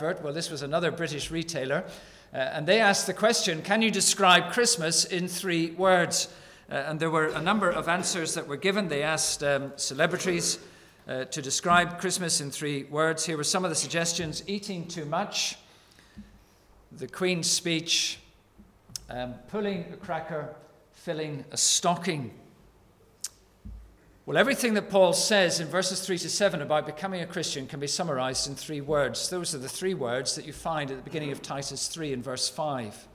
Well, this was another British retailer. Uh, and they asked the question Can you describe Christmas in three words? Uh, and there were a number of answers that were given. They asked um, celebrities uh, to describe Christmas in three words. Here were some of the suggestions eating too much, the Queen's speech, um, pulling a cracker, filling a stocking. Well, everything that Paul says in verses 3 to 7 about becoming a Christian can be summarized in three words. Those are the three words that you find at the beginning of Titus 3 in verse 5,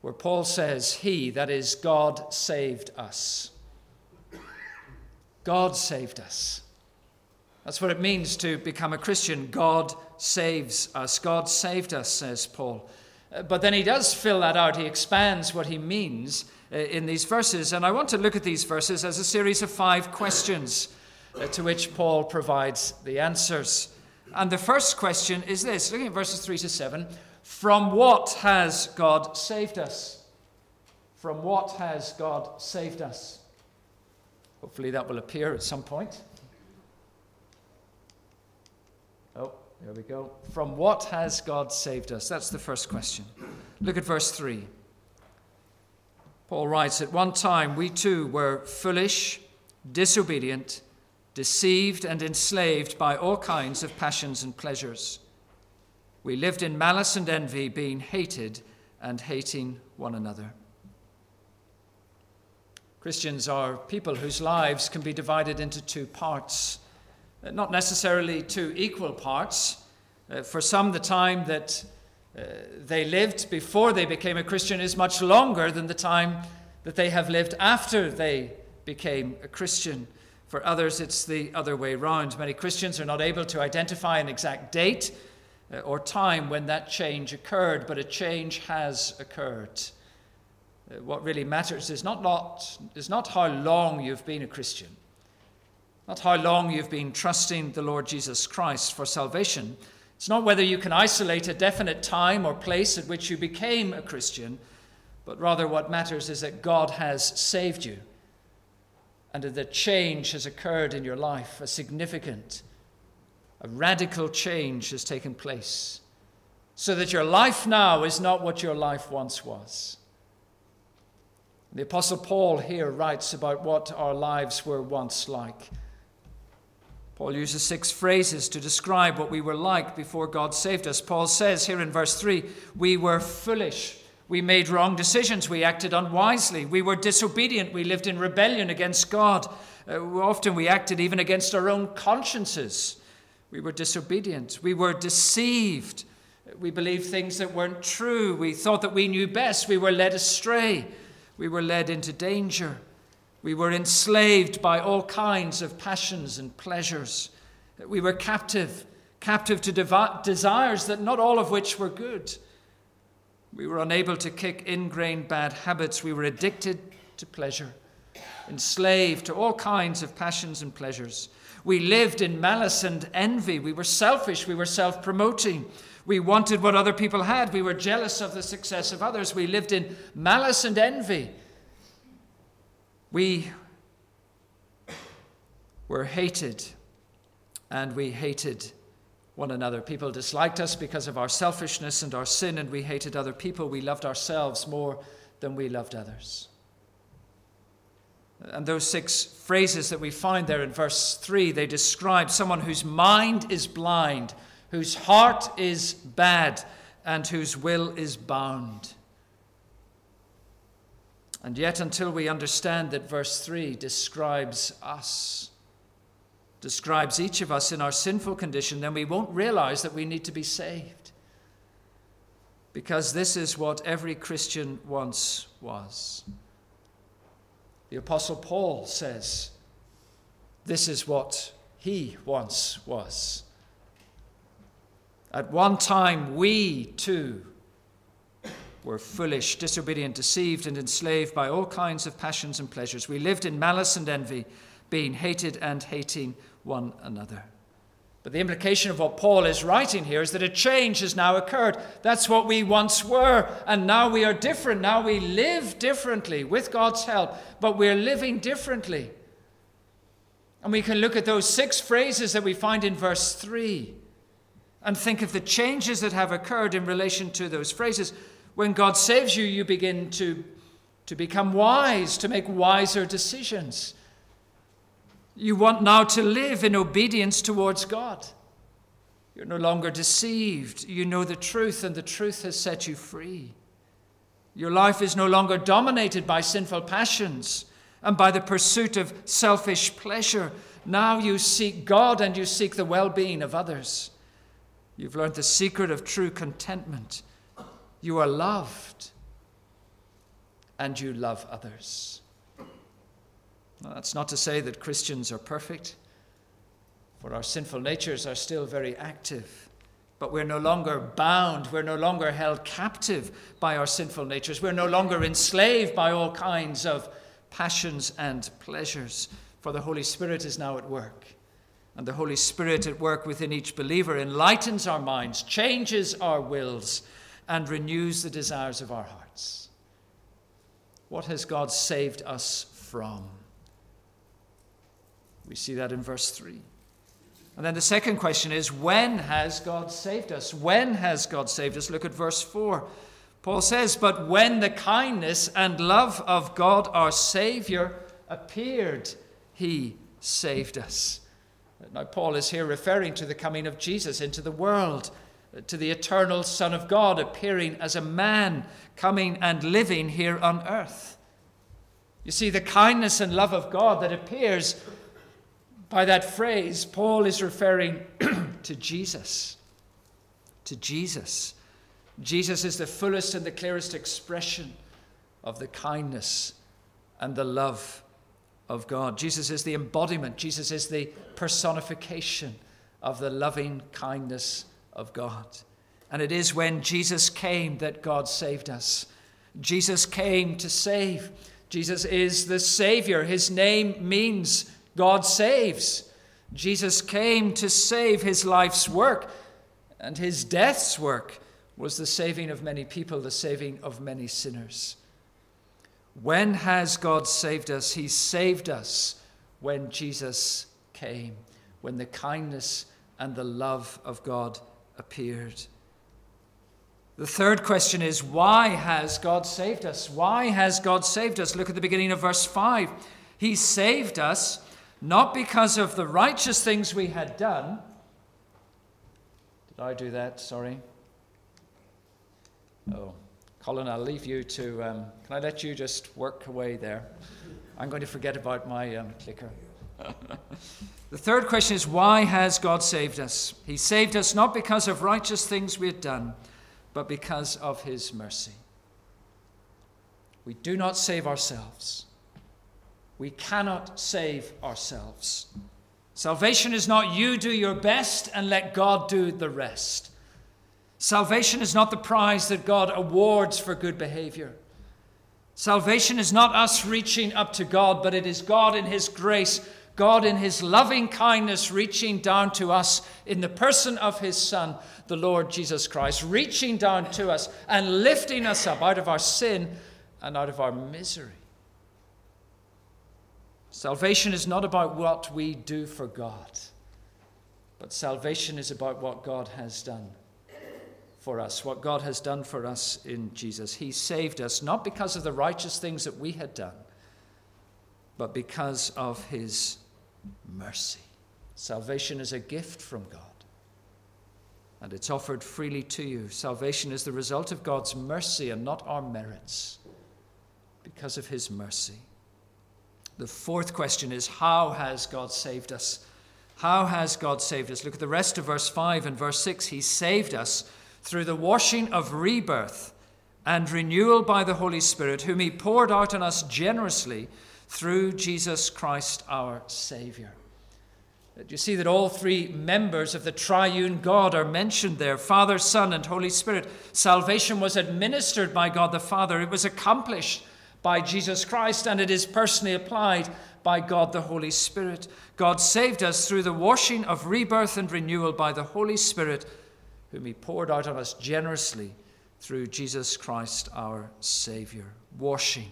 where Paul says, He, that is, God, saved us. God saved us. That's what it means to become a Christian. God saves us. God saved us, says Paul. Uh, but then he does fill that out. He expands what he means in these verses. And I want to look at these verses as a series of five questions uh, to which Paul provides the answers. And the first question is this looking at verses 3 to 7 From what has God saved us? From what has God saved us? Hopefully that will appear at some point. Oh, there we go. From what has God saved us? That's the first question. Look at verse 3. Paul writes, At one time we too were foolish, disobedient, deceived, and enslaved by all kinds of passions and pleasures. We lived in malice and envy, being hated and hating one another. Christians are people whose lives can be divided into two parts, not necessarily two equal parts. Uh, for some, the time that uh, they lived before they became a Christian is much longer than the time that they have lived after they became a Christian. For others, it's the other way round. Many Christians are not able to identify an exact date uh, or time when that change occurred, but a change has occurred. Uh, what really matters is not, not, is not how long you've been a Christian, not how long you've been trusting the Lord Jesus Christ for salvation. It's not whether you can isolate a definite time or place at which you became a Christian, but rather what matters is that God has saved you and that change has occurred in your life, a significant, a radical change has taken place, so that your life now is not what your life once was. The Apostle Paul here writes about what our lives were once like. Paul uses six phrases to describe what we were like before God saved us. Paul says here in verse 3 we were foolish. We made wrong decisions. We acted unwisely. We were disobedient. We lived in rebellion against God. Uh, often we acted even against our own consciences. We were disobedient. We were deceived. We believed things that weren't true. We thought that we knew best. We were led astray. We were led into danger. We were enslaved by all kinds of passions and pleasures. We were captive, captive to dev- desires that not all of which were good. We were unable to kick ingrained bad habits. We were addicted to pleasure, enslaved to all kinds of passions and pleasures. We lived in malice and envy. We were selfish. We were self promoting. We wanted what other people had. We were jealous of the success of others. We lived in malice and envy. We were hated and we hated one another. People disliked us because of our selfishness and our sin, and we hated other people. We loved ourselves more than we loved others. And those six phrases that we find there in verse 3, they describe someone whose mind is blind, whose heart is bad, and whose will is bound. And yet, until we understand that verse 3 describes us, describes each of us in our sinful condition, then we won't realize that we need to be saved. Because this is what every Christian once was. The Apostle Paul says, This is what he once was. At one time, we too were foolish, disobedient, deceived, and enslaved by all kinds of passions and pleasures. We lived in malice and envy, being hated and hating one another. But the implication of what Paul is writing here is that a change has now occurred. That's what we once were, and now we are different. Now we live differently with God's help, but we're living differently. And we can look at those six phrases that we find in verse 3 and think of the changes that have occurred in relation to those phrases. When God saves you, you begin to, to become wise, to make wiser decisions. You want now to live in obedience towards God. You're no longer deceived. You know the truth, and the truth has set you free. Your life is no longer dominated by sinful passions and by the pursuit of selfish pleasure. Now you seek God and you seek the well being of others. You've learned the secret of true contentment. You are loved, and you love others. Now, that's not to say that Christians are perfect, for our sinful natures are still very active. But we're no longer bound, we're no longer held captive by our sinful natures, we're no longer enslaved by all kinds of passions and pleasures, for the Holy Spirit is now at work. And the Holy Spirit at work within each believer enlightens our minds, changes our wills, and renews the desires of our hearts. What has God saved us from? We see that in verse 3. And then the second question is when has God saved us? When has God saved us? Look at verse 4. Paul says, But when the kindness and love of God our Savior appeared, he saved us. Now, Paul is here referring to the coming of Jesus into the world, to the eternal Son of God appearing as a man, coming and living here on earth. You see, the kindness and love of God that appears by that phrase, Paul is referring to Jesus. To Jesus. Jesus is the fullest and the clearest expression of the kindness and the love of God. Jesus is the embodiment, Jesus is the personification of the loving kindness of God. And it is when Jesus came that God saved us. Jesus came to save. Jesus is the Savior. His name means God saves. Jesus came to save his life's work, and his death's work was the saving of many people, the saving of many sinners. When has God saved us? He saved us when Jesus came, when the kindness and the love of God appeared. The third question is why has God saved us? Why has God saved us? Look at the beginning of verse 5. He saved us not because of the righteous things we had done. Did I do that? Sorry. Oh. Colin, I'll leave you to. Um, can I let you just work away there? I'm going to forget about my um, clicker. the third question is why has God saved us? He saved us not because of righteous things we had done, but because of His mercy. We do not save ourselves. We cannot save ourselves. Salvation is not you do your best and let God do the rest. Salvation is not the prize that God awards for good behavior. Salvation is not us reaching up to God, but it is God in His grace, God in His loving kindness reaching down to us in the person of His Son, the Lord Jesus Christ, reaching down to us and lifting us up out of our sin and out of our misery. Salvation is not about what we do for God, but salvation is about what God has done for us, what God has done for us in Jesus. He saved us not because of the righteous things that we had done, but because of His mercy. Salvation is a gift from God, and it's offered freely to you. Salvation is the result of God's mercy and not our merits, because of His mercy. The fourth question is How has God saved us? How has God saved us? Look at the rest of verse 5 and verse 6. He saved us through the washing of rebirth and renewal by the Holy Spirit, whom He poured out on us generously through Jesus Christ our Savior. You see that all three members of the triune God are mentioned there Father, Son, and Holy Spirit. Salvation was administered by God the Father, it was accomplished by Jesus Christ, and it is personally applied by God the Holy Spirit. God saved us through the washing of rebirth and renewal by the Holy Spirit whom he poured out on us generously through Jesus Christ our Savior. Washing,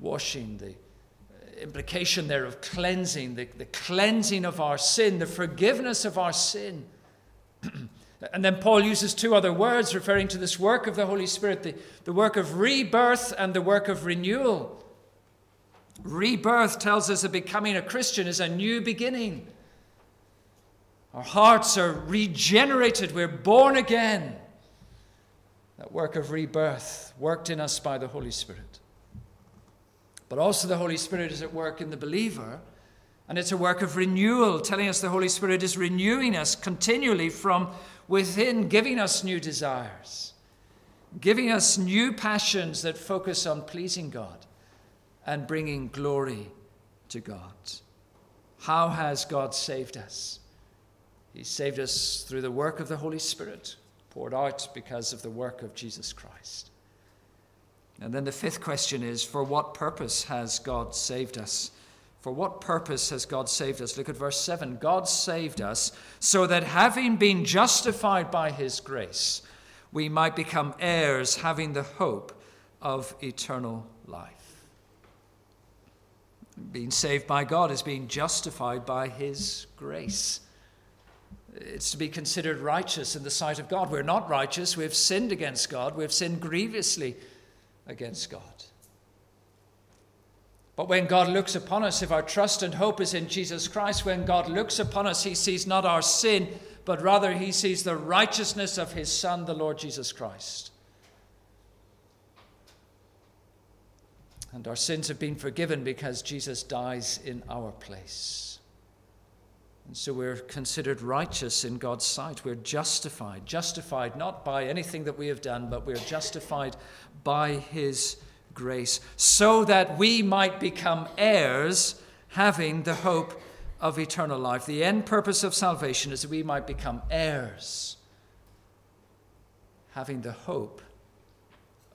washing, the implication there of cleansing, the, the cleansing of our sin, the forgiveness of our sin. And then Paul uses two other words referring to this work of the Holy Spirit the, the work of rebirth and the work of renewal. Rebirth tells us that becoming a Christian is a new beginning. Our hearts are regenerated, we're born again. That work of rebirth worked in us by the Holy Spirit. But also, the Holy Spirit is at work in the believer, and it's a work of renewal, telling us the Holy Spirit is renewing us continually from within, giving us new desires, giving us new passions that focus on pleasing God and bringing glory to God. How has God saved us? He saved us through the work of the Holy Spirit, poured out because of the work of Jesus Christ. And then the fifth question is For what purpose has God saved us? For what purpose has God saved us? Look at verse 7. God saved us so that having been justified by his grace, we might become heirs, having the hope of eternal life. Being saved by God is being justified by his grace. It's to be considered righteous in the sight of God. We're not righteous. We've sinned against God. We've sinned grievously against God. But when God looks upon us, if our trust and hope is in Jesus Christ, when God looks upon us, he sees not our sin, but rather he sees the righteousness of his Son, the Lord Jesus Christ. And our sins have been forgiven because Jesus dies in our place. And so we're considered righteous in God's sight. We're justified. Justified not by anything that we have done, but we're justified by His grace, so that we might become heirs, having the hope of eternal life. The end purpose of salvation is that we might become heirs, having the hope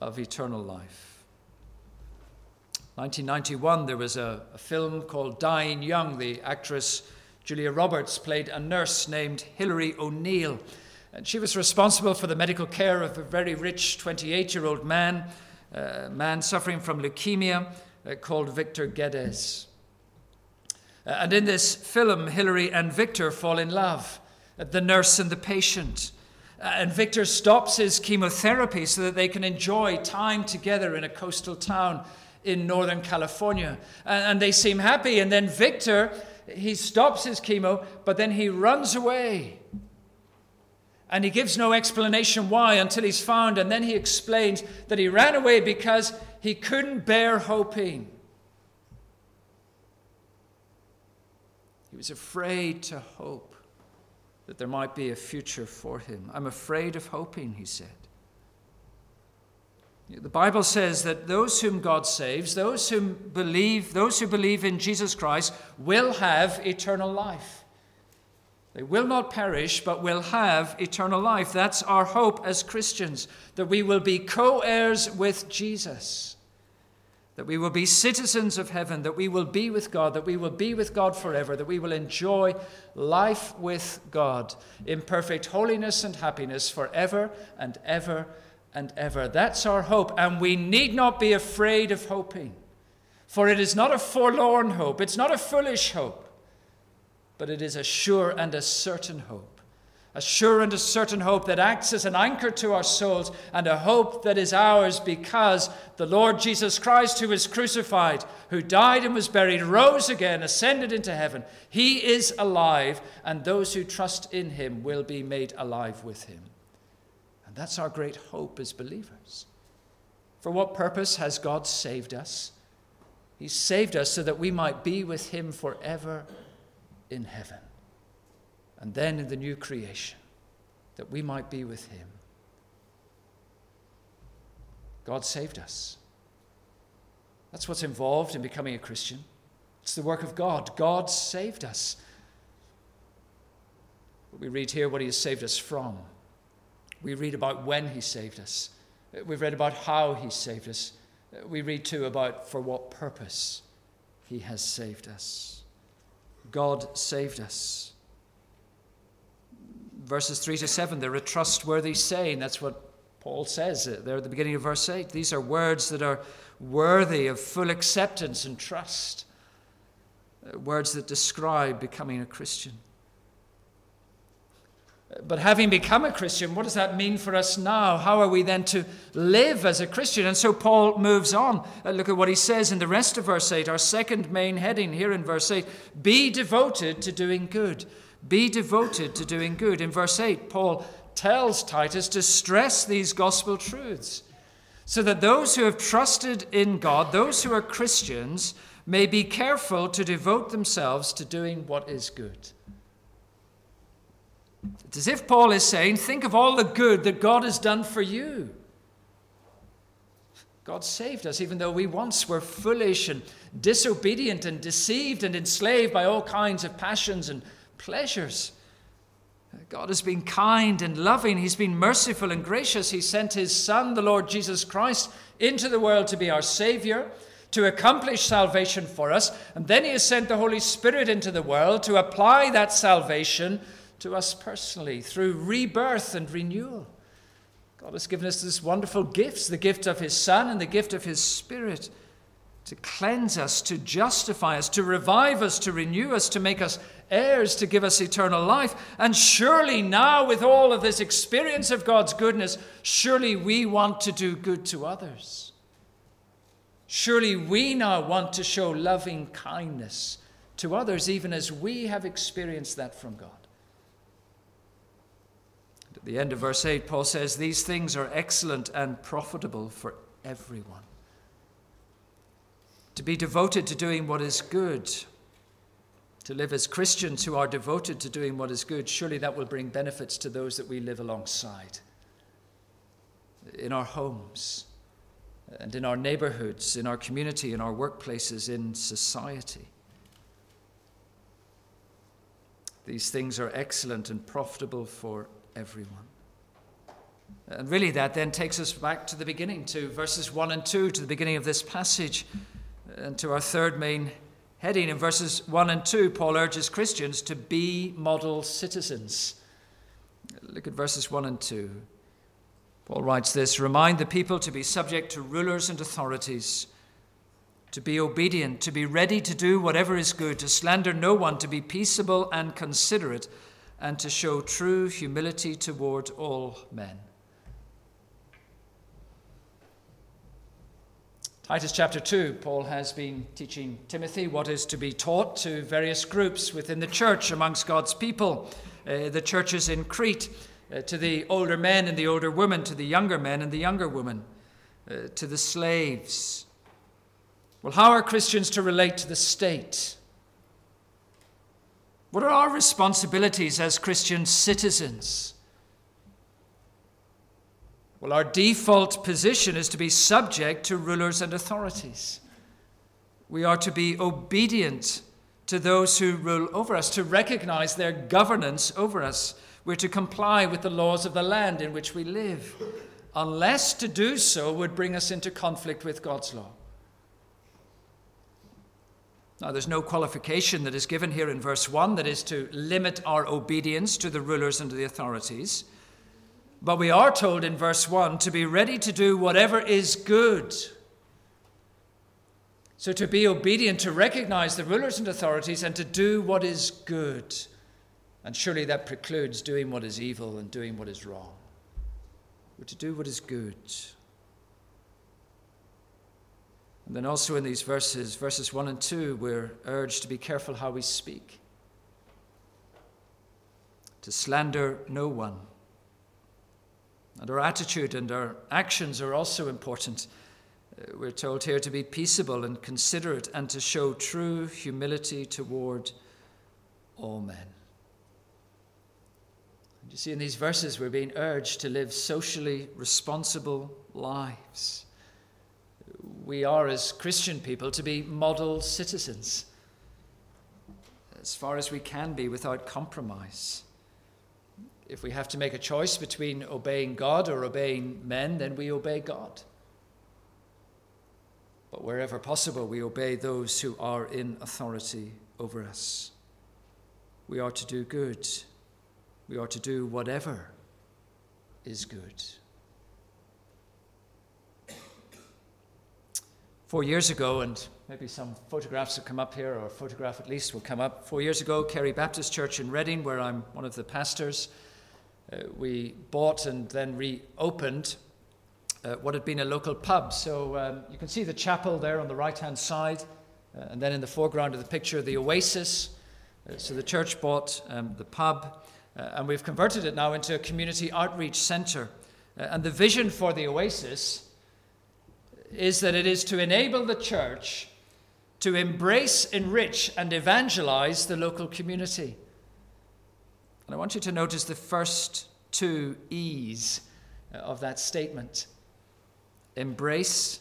of eternal life. 1991, there was a, a film called Dying Young. The actress Julia Roberts played a nurse named Hilary O'Neill. And she was responsible for the medical care of a very rich 28 year old man, a man suffering from leukemia uh, called Victor Geddes. Uh, and in this film, Hilary and Victor fall in love, uh, the nurse and the patient. Uh, and Victor stops his chemotherapy so that they can enjoy time together in a coastal town in Northern California. And, and they seem happy. And then Victor he stops his chemo, but then he runs away. And he gives no explanation why until he's found. And then he explains that he ran away because he couldn't bear hoping. He was afraid to hope that there might be a future for him. I'm afraid of hoping, he said. The Bible says that those whom God saves, those who believe, those who believe in Jesus Christ will have eternal life. They will not perish, but will have eternal life. That's our hope as Christians, that we will be co heirs with Jesus, that we will be citizens of heaven, that we will be with God, that we will be with God forever, that we will enjoy life with God in perfect holiness and happiness forever and ever and ever. That's our hope, and we need not be afraid of hoping. For it is not a forlorn hope, it's not a foolish hope, but it is a sure and a certain hope. A sure and a certain hope that acts as an anchor to our souls, and a hope that is ours because the Lord Jesus Christ, who was crucified, who died and was buried, rose again, ascended into heaven. He is alive, and those who trust in him will be made alive with him. That's our great hope as believers. For what purpose has God saved us? He saved us so that we might be with Him forever in heaven. And then in the new creation, that we might be with Him. God saved us. That's what's involved in becoming a Christian. It's the work of God. God saved us. We read here what He has saved us from. We read about when he saved us. We've read about how he saved us. We read too about for what purpose he has saved us. God saved us. Verses 3 to 7, they're a trustworthy saying. That's what Paul says there at the beginning of verse 8. These are words that are worthy of full acceptance and trust, words that describe becoming a Christian. But having become a Christian, what does that mean for us now? How are we then to live as a Christian? And so Paul moves on. Uh, look at what he says in the rest of verse 8, our second main heading here in verse 8 Be devoted to doing good. Be devoted to doing good. In verse 8, Paul tells Titus to stress these gospel truths so that those who have trusted in God, those who are Christians, may be careful to devote themselves to doing what is good. It's as if Paul is saying, Think of all the good that God has done for you. God saved us, even though we once were foolish and disobedient and deceived and enslaved by all kinds of passions and pleasures. God has been kind and loving. He's been merciful and gracious. He sent His Son, the Lord Jesus Christ, into the world to be our Savior, to accomplish salvation for us. And then He has sent the Holy Spirit into the world to apply that salvation to us personally through rebirth and renewal. God has given us this wonderful gifts the gift of His Son and the gift of His Spirit to cleanse us, to justify us, to revive us, to renew us, to make us heirs, to give us eternal life. And surely now, with all of this experience of God's goodness, surely we want to do good to others. Surely we now want to show loving kindness to others, even as we have experienced that from God. At the end of verse 8, Paul says, These things are excellent and profitable for everyone. To be devoted to doing what is good, to live as Christians who are devoted to doing what is good, surely that will bring benefits to those that we live alongside. In our homes, and in our neighborhoods, in our community, in our workplaces, in society. These things are excellent and profitable for everyone. And really, that then takes us back to the beginning, to verses 1 and 2, to the beginning of this passage, and to our third main heading. In verses 1 and 2, Paul urges Christians to be model citizens. Look at verses 1 and 2. Paul writes this Remind the people to be subject to rulers and authorities, to be obedient, to be ready to do whatever is good, to slander no one, to be peaceable and considerate and to show true humility toward all men. Titus chapter 2, Paul has been teaching Timothy what is to be taught to various groups within the church amongst God's people, uh, the churches in Crete, uh, to the older men and the older women, to the younger men and the younger women, uh, to the slaves. Well, how are Christians to relate to the state? What are our responsibilities as Christian citizens? Well, our default position is to be subject to rulers and authorities. We are to be obedient to those who rule over us, to recognize their governance over us. We're to comply with the laws of the land in which we live, unless to do so would bring us into conflict with God's law. Now, there's no qualification that is given here in verse 1 that is to limit our obedience to the rulers and to the authorities. But we are told in verse 1 to be ready to do whatever is good. So, to be obedient, to recognize the rulers and authorities, and to do what is good. And surely that precludes doing what is evil and doing what is wrong. But to do what is good. And then also in these verses, verses 1 and 2, we're urged to be careful how we speak, to slander no one. And our attitude and our actions are also important. Uh, we're told here to be peaceable and considerate and to show true humility toward all men. And you see, in these verses, we're being urged to live socially responsible lives we are as Christian people to be model citizens as far as we can be without compromise. If we have to make a choice between obeying God or obeying men, then we obey God. But wherever possible, we obey those who are in authority over us. We are to do good. We are to do whatever is good. Four years ago, and maybe some photographs will come up here, or a photograph at least will come up. Four years ago, Carey Baptist Church in Reading, where I'm one of the pastors, uh, we bought and then reopened uh, what had been a local pub. So um, you can see the chapel there on the right hand side, uh, and then in the foreground of the picture, the oasis. Uh, so the church bought um, the pub, uh, and we've converted it now into a community outreach centre. Uh, and the vision for the oasis is that it is to enable the church to embrace, enrich, and evangelize the local community. And I want you to notice the first two E's uh, of that statement embrace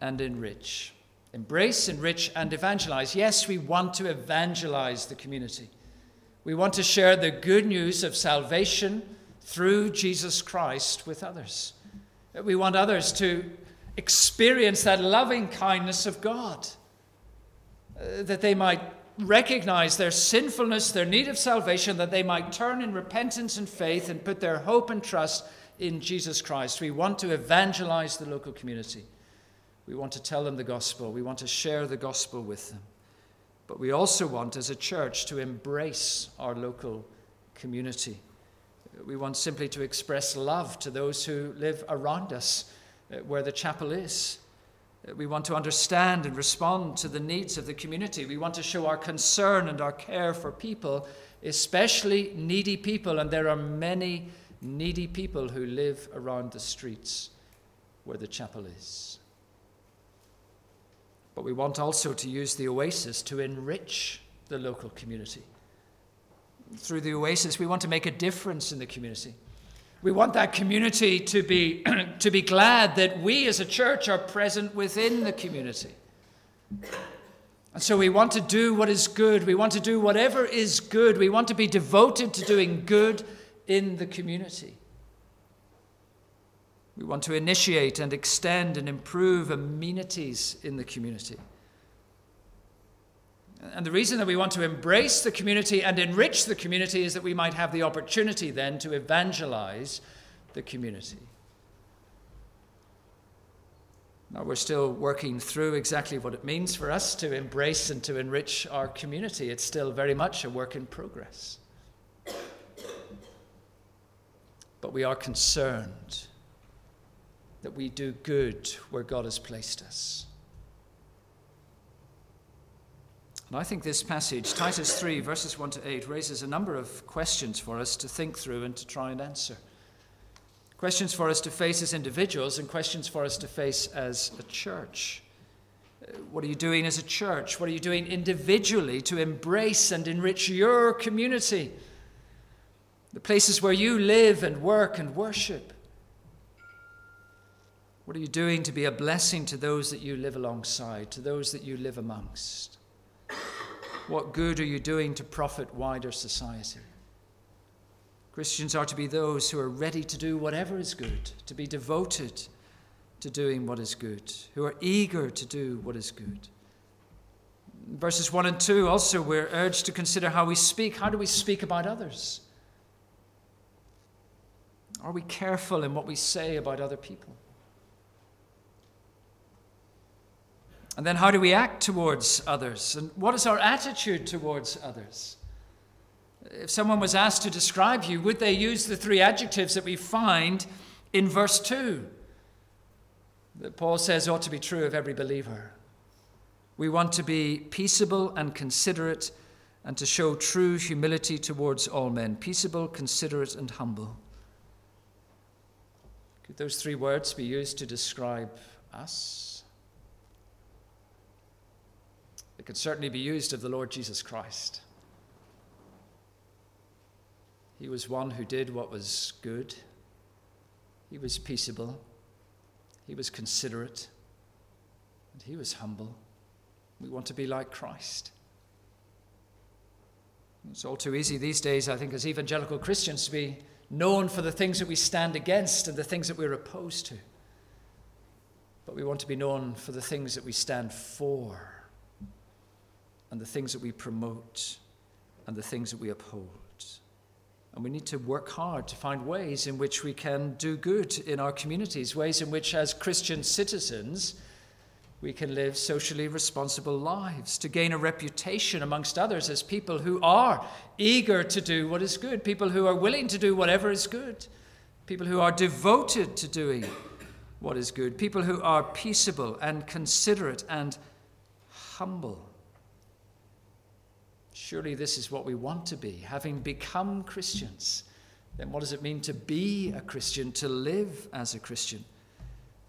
and enrich. Embrace, enrich, and evangelize. Yes, we want to evangelize the community. We want to share the good news of salvation through Jesus Christ with others. We want others to experience that loving kindness of God, uh, that they might recognize their sinfulness, their need of salvation, that they might turn in repentance and faith and put their hope and trust in Jesus Christ. We want to evangelize the local community. We want to tell them the gospel. We want to share the gospel with them. But we also want, as a church, to embrace our local community. We want simply to express love to those who live around us where the chapel is. Uh, we want to understand and respond to the needs of the community. We want to show our concern and our care for people, especially needy people, and there are many needy people who live around the streets where the chapel is. But we want also to use the oasis to enrich the local community. Through the oasis, we want to make a difference in the community. We want that community to be, to be glad that we as a church are present within the community. And so we want to do what is good. We want to do whatever is good. We want to be devoted to doing good in the community. We want to initiate and extend and improve amenities in the community. And the reason that we want to embrace the community and enrich the community is that we might have the opportunity then to evangelize the community. Now, we're still working through exactly what it means for us to embrace and to enrich our community. It's still very much a work in progress. But we are concerned that we do good where God has placed us. And I think this passage, Titus 3, verses 1 to 8, raises a number of questions for us to think through and to try and answer. Questions for us to face as individuals and questions for us to face as a church. What are you doing as a church? What are you doing individually to embrace and enrich your community? The places where you live and work and worship. What are you doing to be a blessing to those that you live alongside, to those that you live amongst? What good are you doing to profit wider society? Christians are to be those who are ready to do whatever is good, to be devoted to doing what is good, who are eager to do what is good. Verses 1 and 2 also, we're urged to consider how we speak. How do we speak about others? Are we careful in what we say about other people? And then how do we act towards others? And what is our attitude towards others? If someone was asked to describe you, would they use the three adjectives that we find in verse 2 that Paul says ought to be true of every believer? We want to be peaceable and considerate and to show true humility towards all men peaceable, considerate, and humble. Could those three words be used to describe us? It could certainly be used of the Lord Jesus Christ. He was one who did what was good, he was peaceable, he was considerate, and he was humble. We want to be like Christ. It's all too easy these days, I think, as evangelical Christians to be known for the things that we stand against and the things that we're opposed to. But we want to be known for the things that we stand for and the things that we promote and the things that we uphold. And we need to work hard to find ways in which we can do good in our communities, ways in which, as Christian citizens, we can live socially responsible lives, to gain a reputation amongst others as people who are eager to do what is good, people who are willing to do whatever is good, people who are devoted to doing what is good, people who are peaceable and considerate and humble. Surely this is what we want to be, having become Christians. Then what does it mean to be a Christian, to live as a Christian?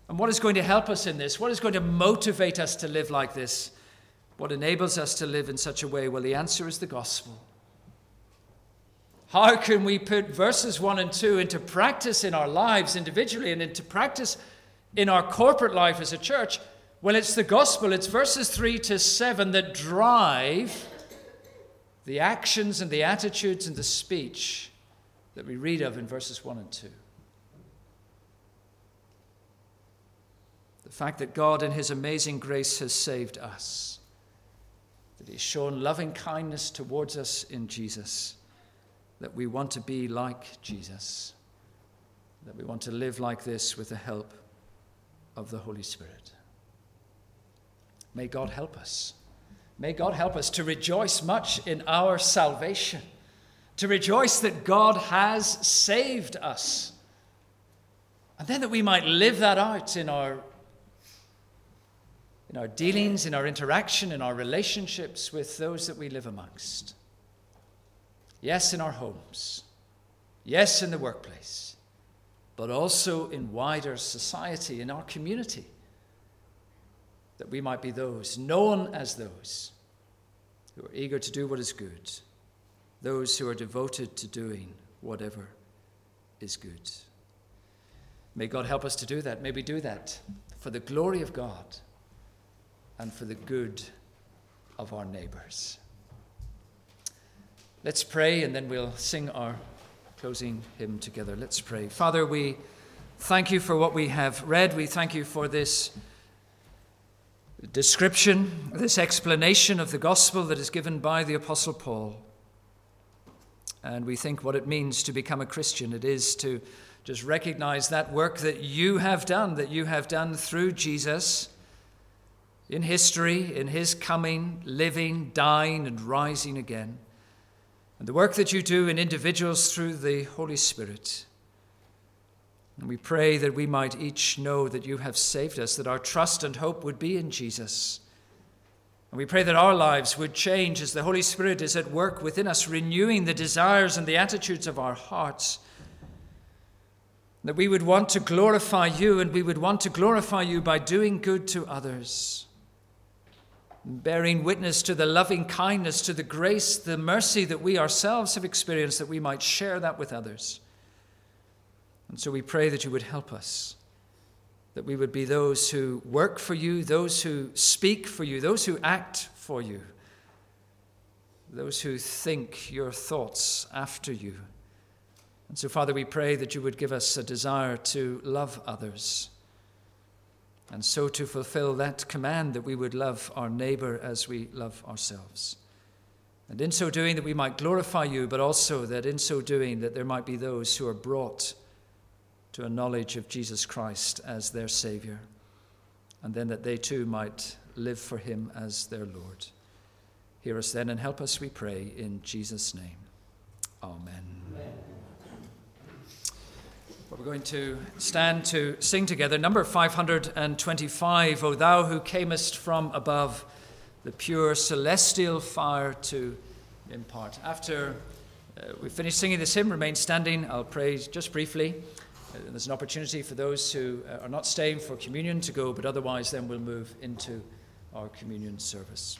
And what is going to help us in this? What is going to motivate us to live like this? What enables us to live in such a way? Well, the answer is the gospel. How can we put verses 1 and 2 into practice in our lives individually and into practice in our corporate life as a church? Well, it's the gospel. It's verses 3 to 7 that drive the actions and the attitudes and the speech that we read of in verses 1 and 2. The fact that God, in His amazing grace, has saved us, that He's shown loving kindness towards us in Jesus, that we want to be like Jesus, that we want to live like this with the help of the Holy Spirit. May God help us. May God help us to rejoice much in our salvation, to rejoice that God has saved us, and then that we might live that out in our in our dealings, in our interaction, in our relationships with those that we live amongst. Yes, in our homes. Yes, in the workplace. But also in wider society, in our community. That we might be those, known as those who are eager to do what is good, those who are devoted to doing whatever is good. May God help us to do that. May we do that for the glory of God and for the good of our neighbors. Let's pray and then we'll sing our closing hymn together. Let's pray. Father, we thank you for what we have read. We thank you for this description, this explanation of the gospel that is given by the Apostle Paul. And we think what it means to become a Christian. It is to just recognize that work that you have done, that you have done through Jesus in history, in his coming, living, dying, and rising again, and the work that you do in individuals through the Holy Spirit. And we pray that we might each know that you have saved us, that our trust and hope would be in Jesus. And we pray that our lives would change as the Holy Spirit is at work within us, renewing the desires and the attitudes of our hearts. That we would want to glorify you, and we would want to glorify you by doing good to others bearing witness to the loving kindness, to the grace, the mercy that we ourselves have experienced, that we might share that with others. And so we pray that you would help us, that we would be those who work for you, those who speak for you, those who act for you, those who think your thoughts after you. And so, Father, we pray that you would give us a desire to love others and so to fulfill that command that we would love our neighbor as we love ourselves. And in so doing, that we might glorify you, but also that in so doing, that there might be those who are brought to a knowledge of Jesus Christ as their Savior, and then that they too might live for him as their Lord. Hear us then and help us, we pray, in Jesus' name. Amen. Amen. We're going to stand to sing together number 525, O thou who camest from above, the pure celestial fire to impart. After uh, we finish singing this hymn, remain standing. I'll pray just briefly. There's an opportunity for those who uh, are not staying for communion to go, but otherwise, then we'll move into our communion service.